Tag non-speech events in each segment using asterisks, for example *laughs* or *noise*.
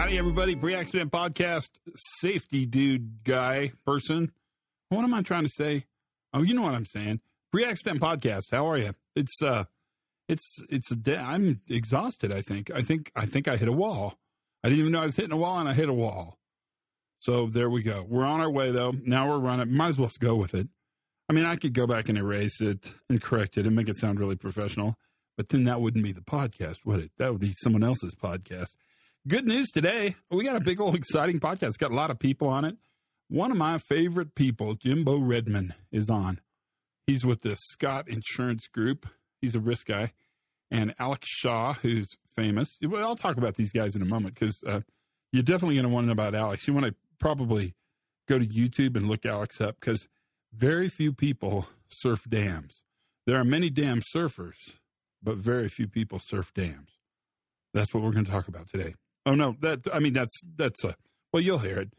Howdy, everybody. Pre accident podcast, safety dude guy person. What am I trying to say? Oh, you know what I'm saying. Pre accident podcast. How are you? It's, uh, it's, it's a day. I'm exhausted. I think, I think, I think I hit a wall. I didn't even know I was hitting a wall and I hit a wall. So there we go. We're on our way though. Now we're running. Might as well go with it. I mean, I could go back and erase it and correct it and make it sound really professional, but then that wouldn't be the podcast, would it? That would be someone else's podcast. Good news today. We got a big old exciting podcast. Got a lot of people on it. One of my favorite people, Jimbo Redman, is on. He's with the Scott Insurance Group. He's a risk guy. And Alex Shaw, who's famous. Well, I'll talk about these guys in a moment because uh, you're definitely going to want to know about Alex. You want to probably go to YouTube and look Alex up because very few people surf dams. There are many dam surfers, but very few people surf dams. That's what we're going to talk about today. Oh no, that I mean that's that's a well you'll hear it.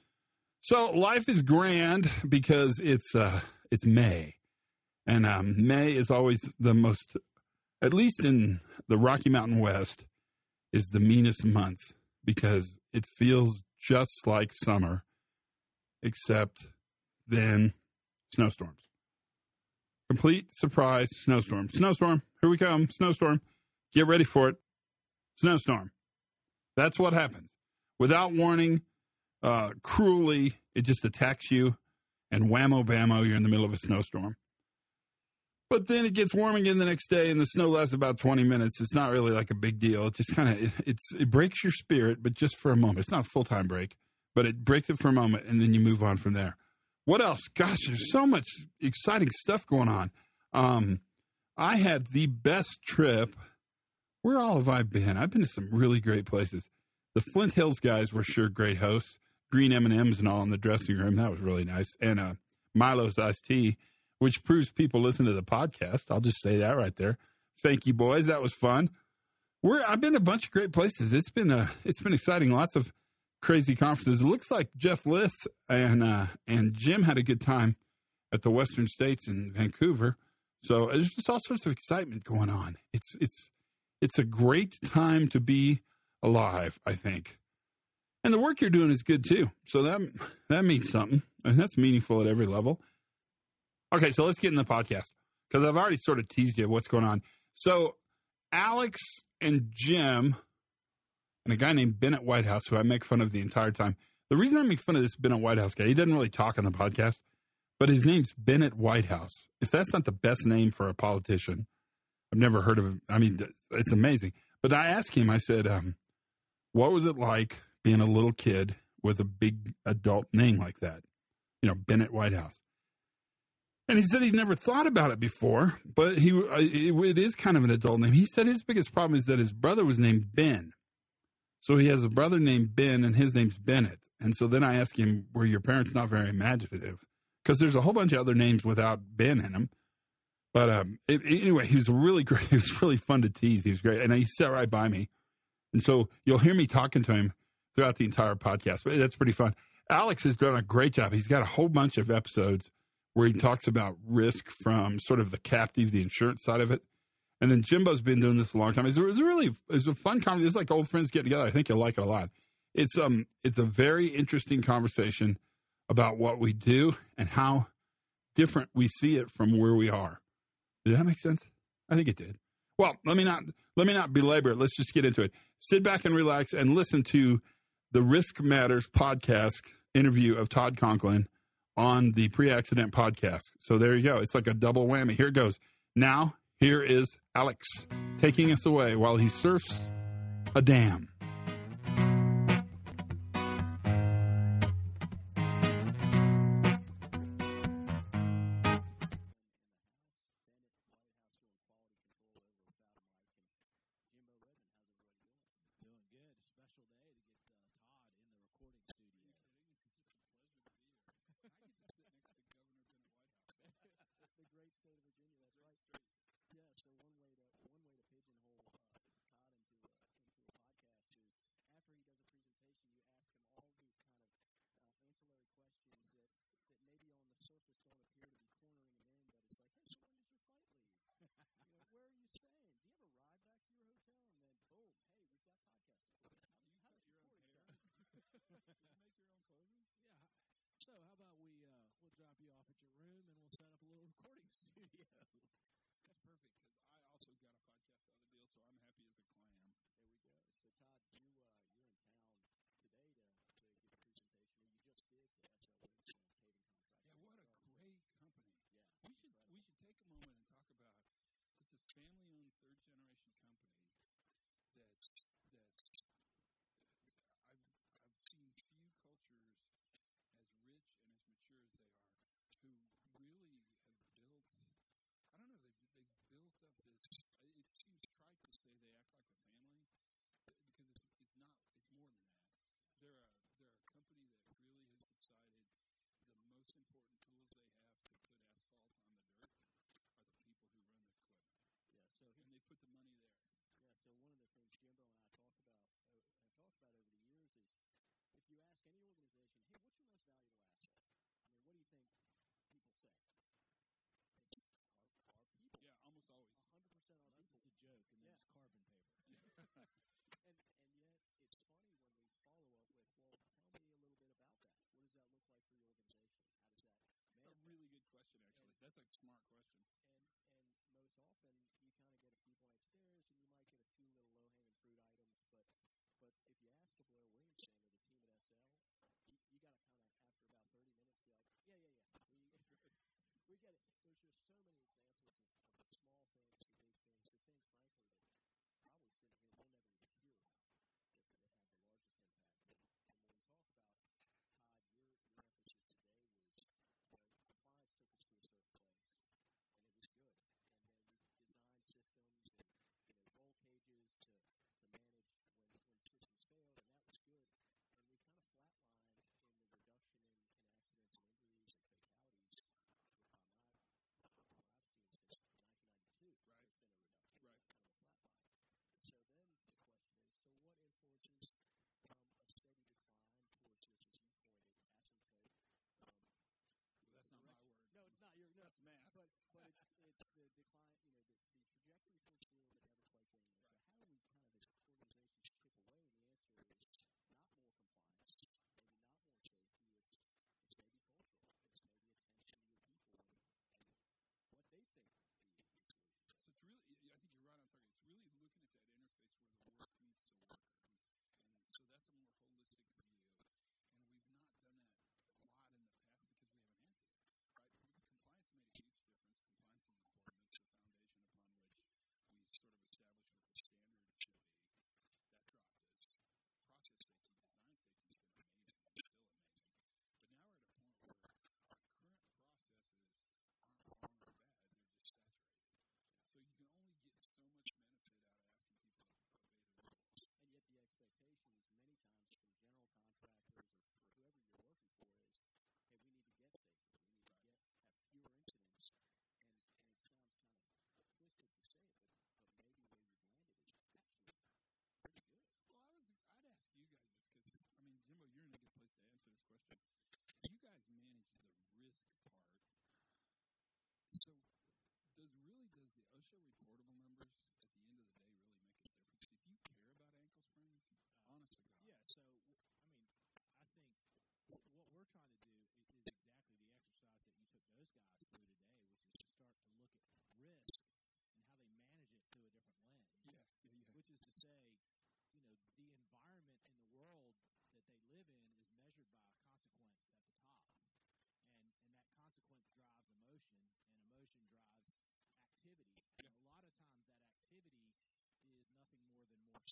So life is grand because it's uh it's May, and um, May is always the most, at least in the Rocky Mountain West, is the meanest month because it feels just like summer, except then snowstorms. Complete surprise snowstorm. Snowstorm. Here we come. Snowstorm. Get ready for it. Snowstorm. That's what happens. Without warning, uh, cruelly, it just attacks you, and whammo bammo, you're in the middle of a snowstorm. But then it gets warm again the next day, and the snow lasts about 20 minutes. It's not really like a big deal. It just kind of it, it's it breaks your spirit, but just for a moment. It's not a full time break, but it breaks it for a moment, and then you move on from there. What else? Gosh, there's so much exciting stuff going on. Um, I had the best trip. Where all have I been? I've been to some really great places. The Flint Hills guys were sure great hosts. Green M and M's and all in the dressing room. That was really nice. And uh, Milo's iced tea, which proves people listen to the podcast. I'll just say that right there. Thank you, boys. That was fun. We're I've been to a bunch of great places. It's been uh, it's been exciting. Lots of crazy conferences. It looks like Jeff Lith and uh, and Jim had a good time at the Western States in Vancouver. So there's just all sorts of excitement going on. It's it's it's a great time to be alive, I think. And the work you're doing is good too. So that that means something. And that's meaningful at every level. Okay, so let's get in the podcast because I've already sort of teased you what's going on. So Alex and Jim and a guy named Bennett Whitehouse, who I make fun of the entire time. The reason I make fun of this Bennett Whitehouse guy, he doesn't really talk on the podcast, but his name's Bennett Whitehouse. If that's not the best name for a politician, I've never heard of him. I mean, it's amazing. But I asked him, I said, um, what was it like being a little kid with a big adult name like that? You know, Bennett Whitehouse. And he said he'd never thought about it before, but he it, it is kind of an adult name. He said his biggest problem is that his brother was named Ben. So he has a brother named Ben, and his name's Bennett. And so then I asked him, were your parents not very imaginative? Because there's a whole bunch of other names without Ben in them. But um, it, anyway, he was really *laughs* great. He was really fun to tease. He was great. And he sat right by me. And so you'll hear me talking to him throughout the entire podcast. But that's pretty fun. Alex has done a great job. He's got a whole bunch of episodes where he talks about risk from sort of the captive, the insurance side of it. And then Jimbo's been doing this a long time. It's, it's really it's a fun conversation. It's like old friends getting together. I think you'll like it a lot. It's um it's a very interesting conversation about what we do and how different we see it from where we are. Did that make sense? I think it did. Well, let me not let me not belabor it. Let's just get into it. Sit back and relax and listen to the Risk Matters podcast interview of Todd Conklin on the pre-accident podcast. So there you go. It's like a double whammy. Here it goes. Now, here is Alex taking us away while he surfs a dam. and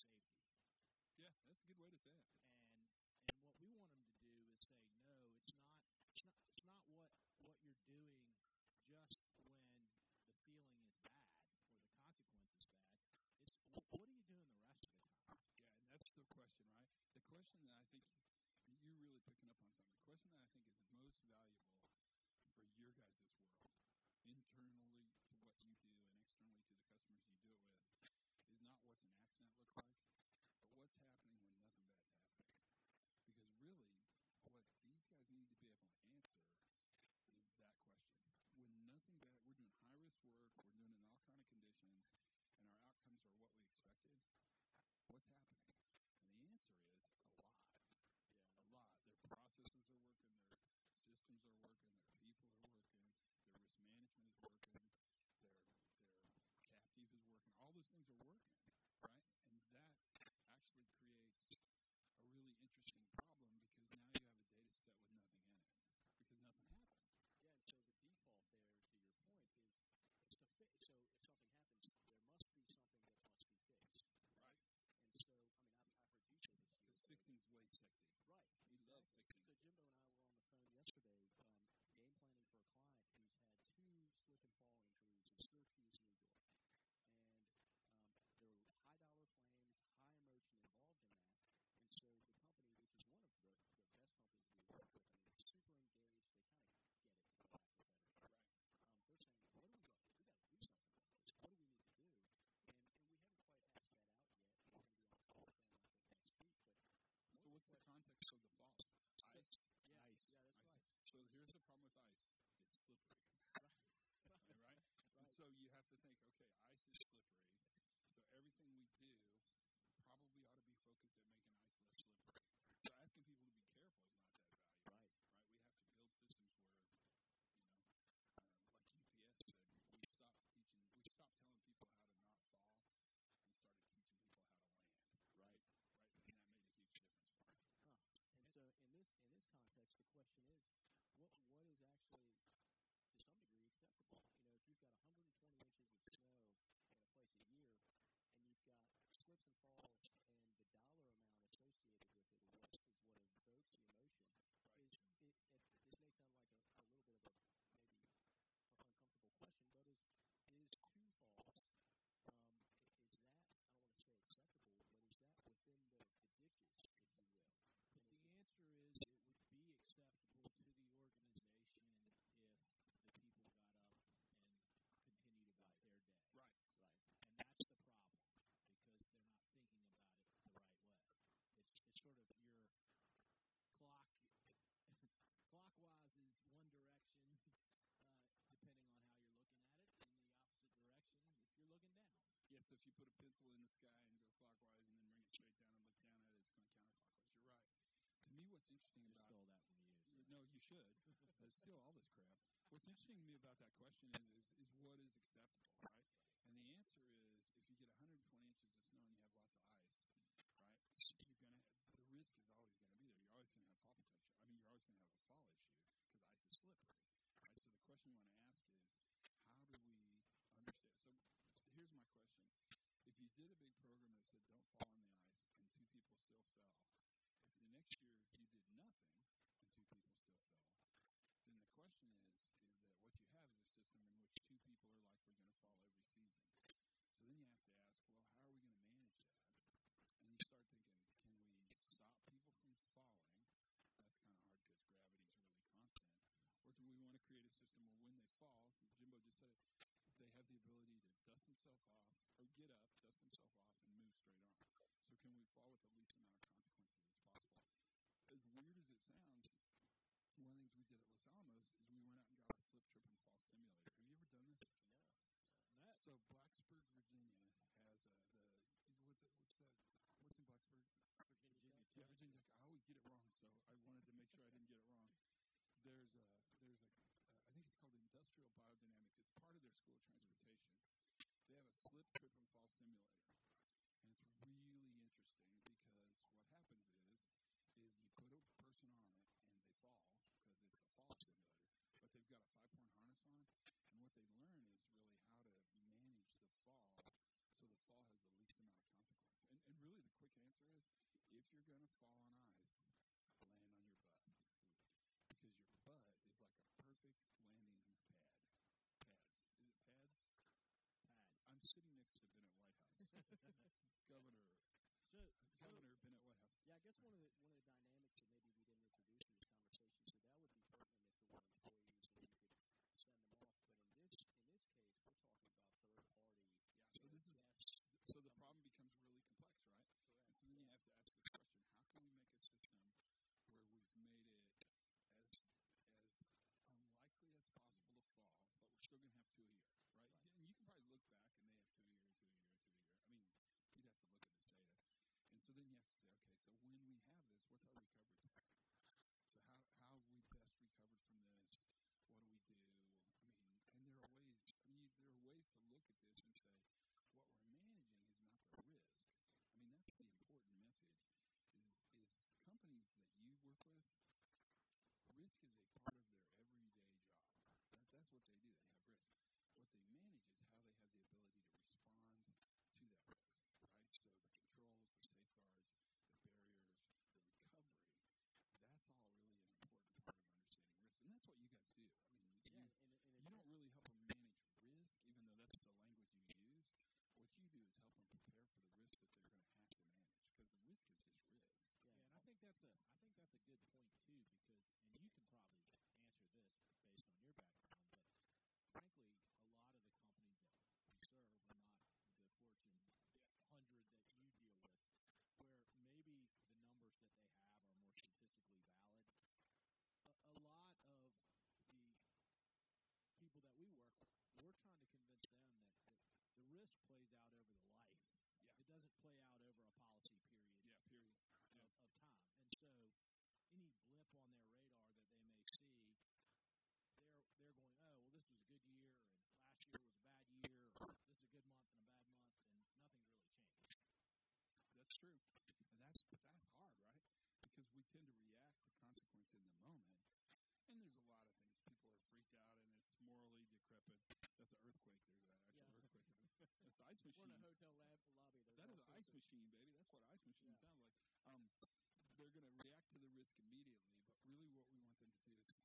safety. Yeah, that's a good way to say it. And and what we want them to do is say, no, it's not it's not it's not what what you're doing just when the feeling is bad or the consequence is bad. It's what, what are you doing the rest of the time? Yeah, and that's the question, right? The question that I think you're really picking up on something. The question that I think is most valuable for your guys' world, internally to what you do and externally to the customers you do it with, is not what's an accident look like happening when nothing bad's happening. Because really, what these guys need to be able to answer is that question. When nothing bad, we're doing high risk work, we're doing it in all kind of conditions, interesting I about stole that from you. So. No, you should. *laughs* steal all this crap. What's interesting to me about that question is, is, is what is acceptable, right? And the answer is, if you get 120 inches of snow and you have lots of ice, right? You're gonna the risk is always going to be there. You're always going to have fall protection. I mean, you're always going to have a fall issue because ice is slippery, right? So the question we want to ask is, how do we understand? So here's my question: If you did a big program that said don't fall in the transportation. They have a slip, trip, and fall simulator. And it's really interesting because what happens is, is you put a person on it and they fall because it's a fall simulator. But they've got a five-point harness on, and what they learn is really how to manage the fall so the fall has the least amount of consequence. And, and really, the quick answer is, if you're going to fall on ice, immediately, but really what we want them to do is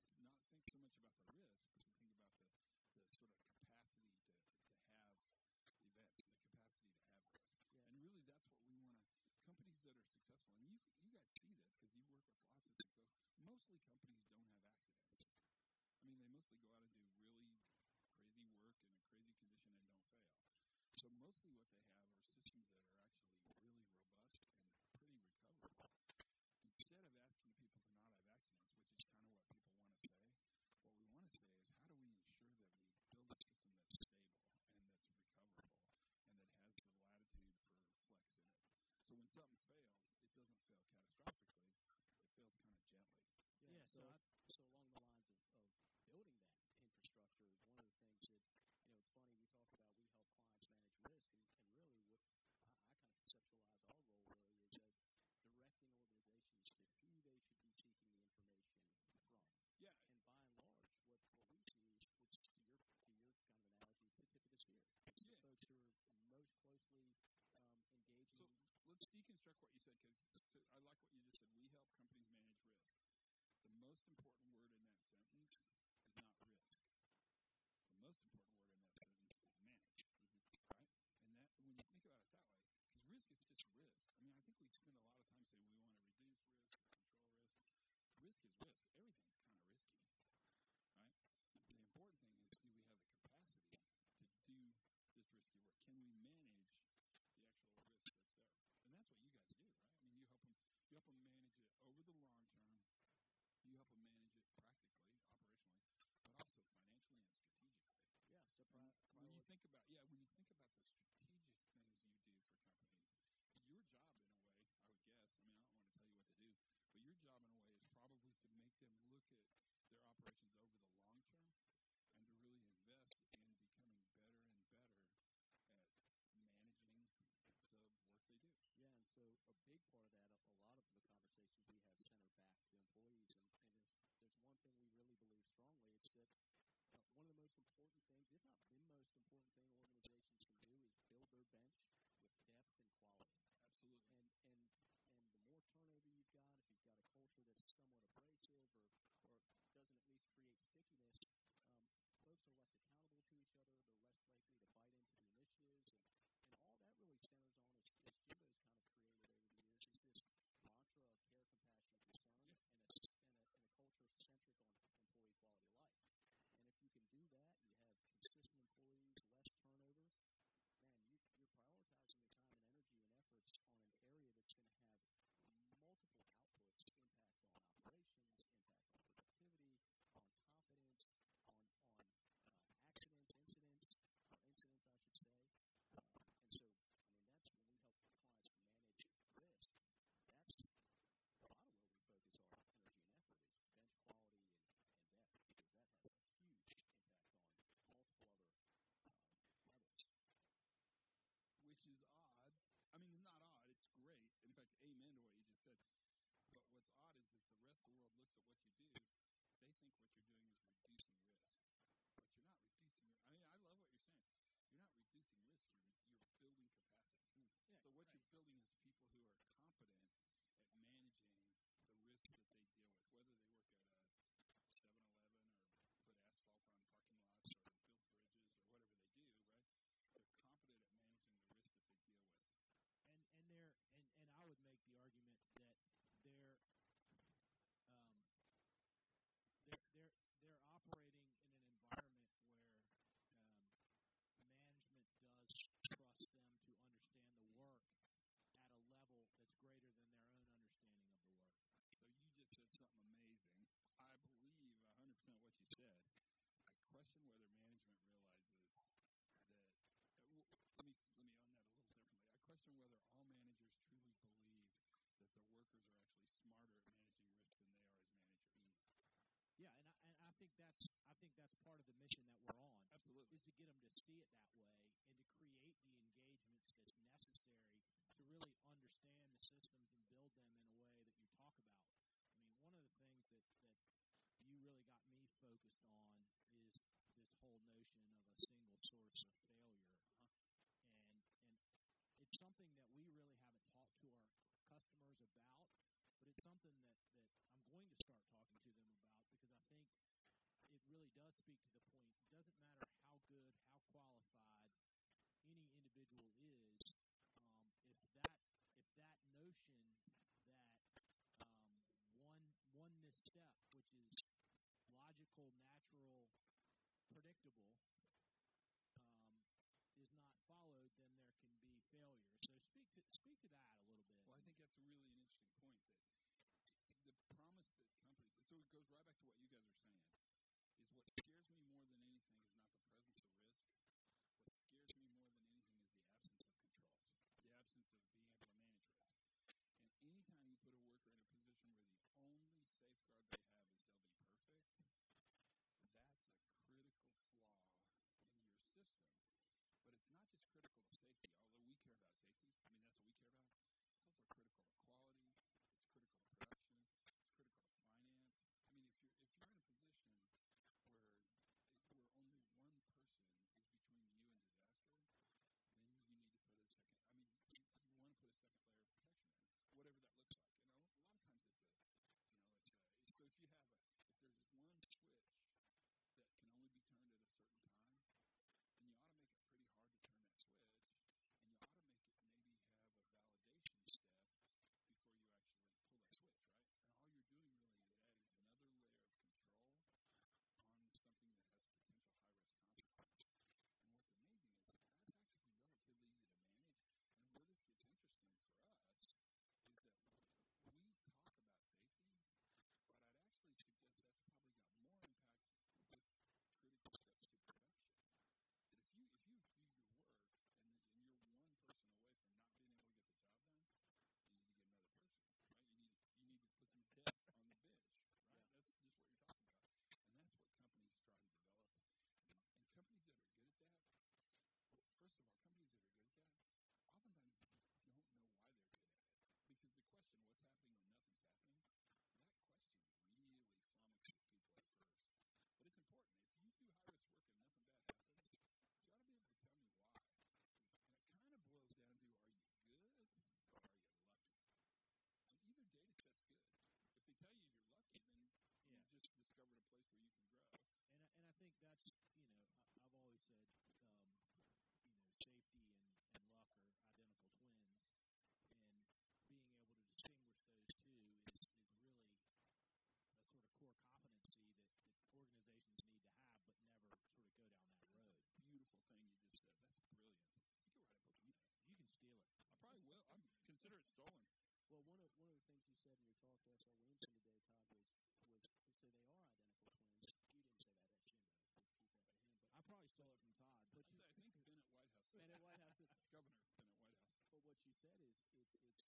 that's our win from today, Todd, was, was so they are identical twins. You didn't say that, that's Jim, though. Keep that to him. But I probably stole it from Todd. But I, you, I think Bennett Whitehouse. Bennett Whitehouse. *laughs* Governor Bennett Whitehouse. But what you said is it, it's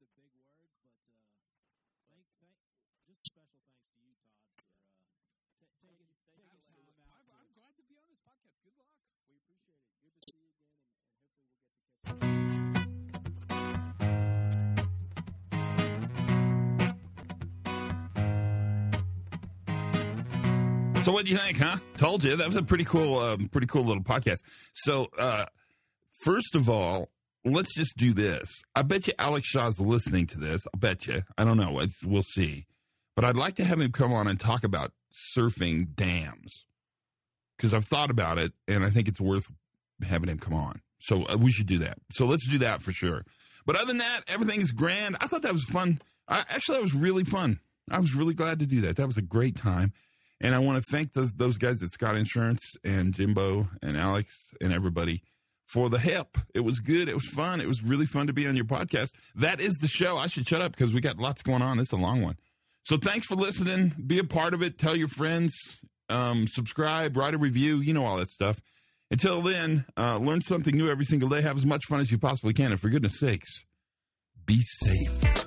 uh, thank, thank, just special thanks to you, Todd, for uh, ta- taking taking Absolutely. time out. I'm, I'm glad to be on this podcast. Good luck. We appreciate it. Good to see you again, and, and hopefully we'll get to catch you. So what do you think, huh? Told you that was a pretty cool, um, pretty cool little podcast. So uh, first of all, let's just do this. I bet you Alex Shaw's listening to this. I bet you. I don't know. It's, we'll see. But I'd like to have him come on and talk about surfing dams because I've thought about it and I think it's worth having him come on. So uh, we should do that. So let's do that for sure. But other than that, everything is grand. I thought that was fun. I, actually, that was really fun. I was really glad to do that. That was a great time. And I want to thank those those guys at Scott Insurance and Jimbo and Alex and everybody for the help. It was good. It was fun. It was really fun to be on your podcast. That is the show. I should shut up because we got lots going on. It's a long one. So thanks for listening. Be a part of it. Tell your friends. Um, subscribe. Write a review. You know all that stuff. Until then, uh, learn something new every single day. Have as much fun as you possibly can. And for goodness sakes, be safe.